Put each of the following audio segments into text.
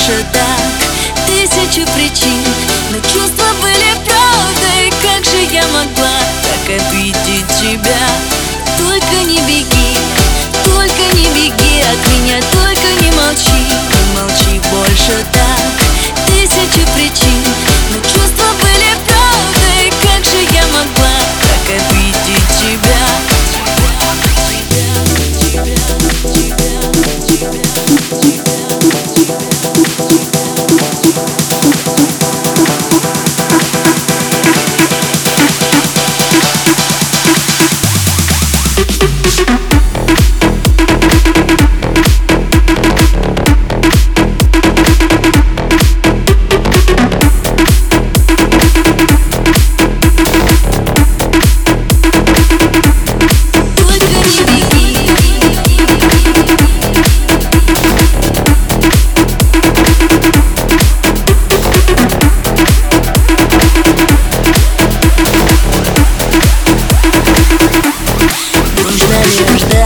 больше так Тысячи причин, но чувства были правдой. Как же я могла так обидеть тебя? Только не беги, только не беги от меня Только не молчи, не молчи больше так. Тысячи причин, но чувства してきて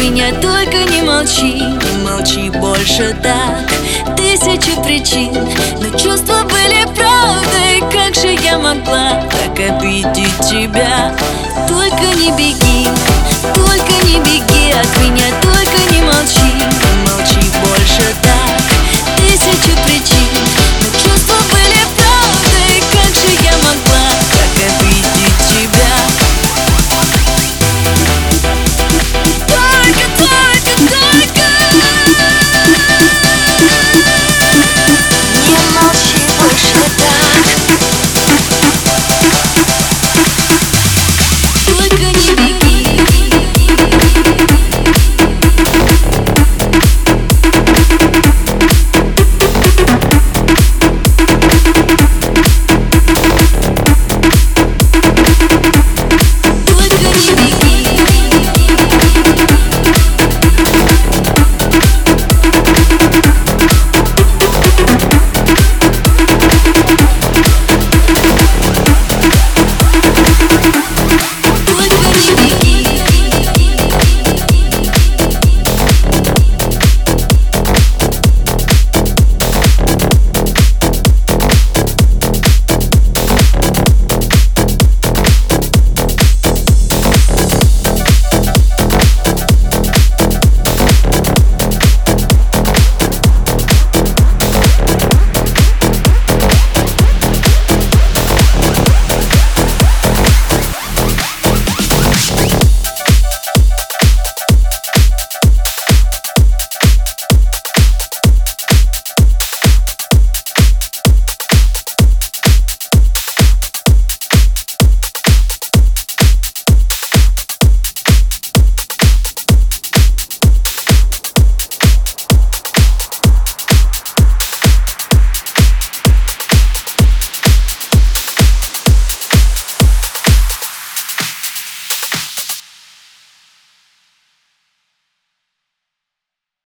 меня Только не молчи, не молчи больше так. Тысячи причин, но чувства были правдой. Как же я могла так обидеть тебя? Только не беги,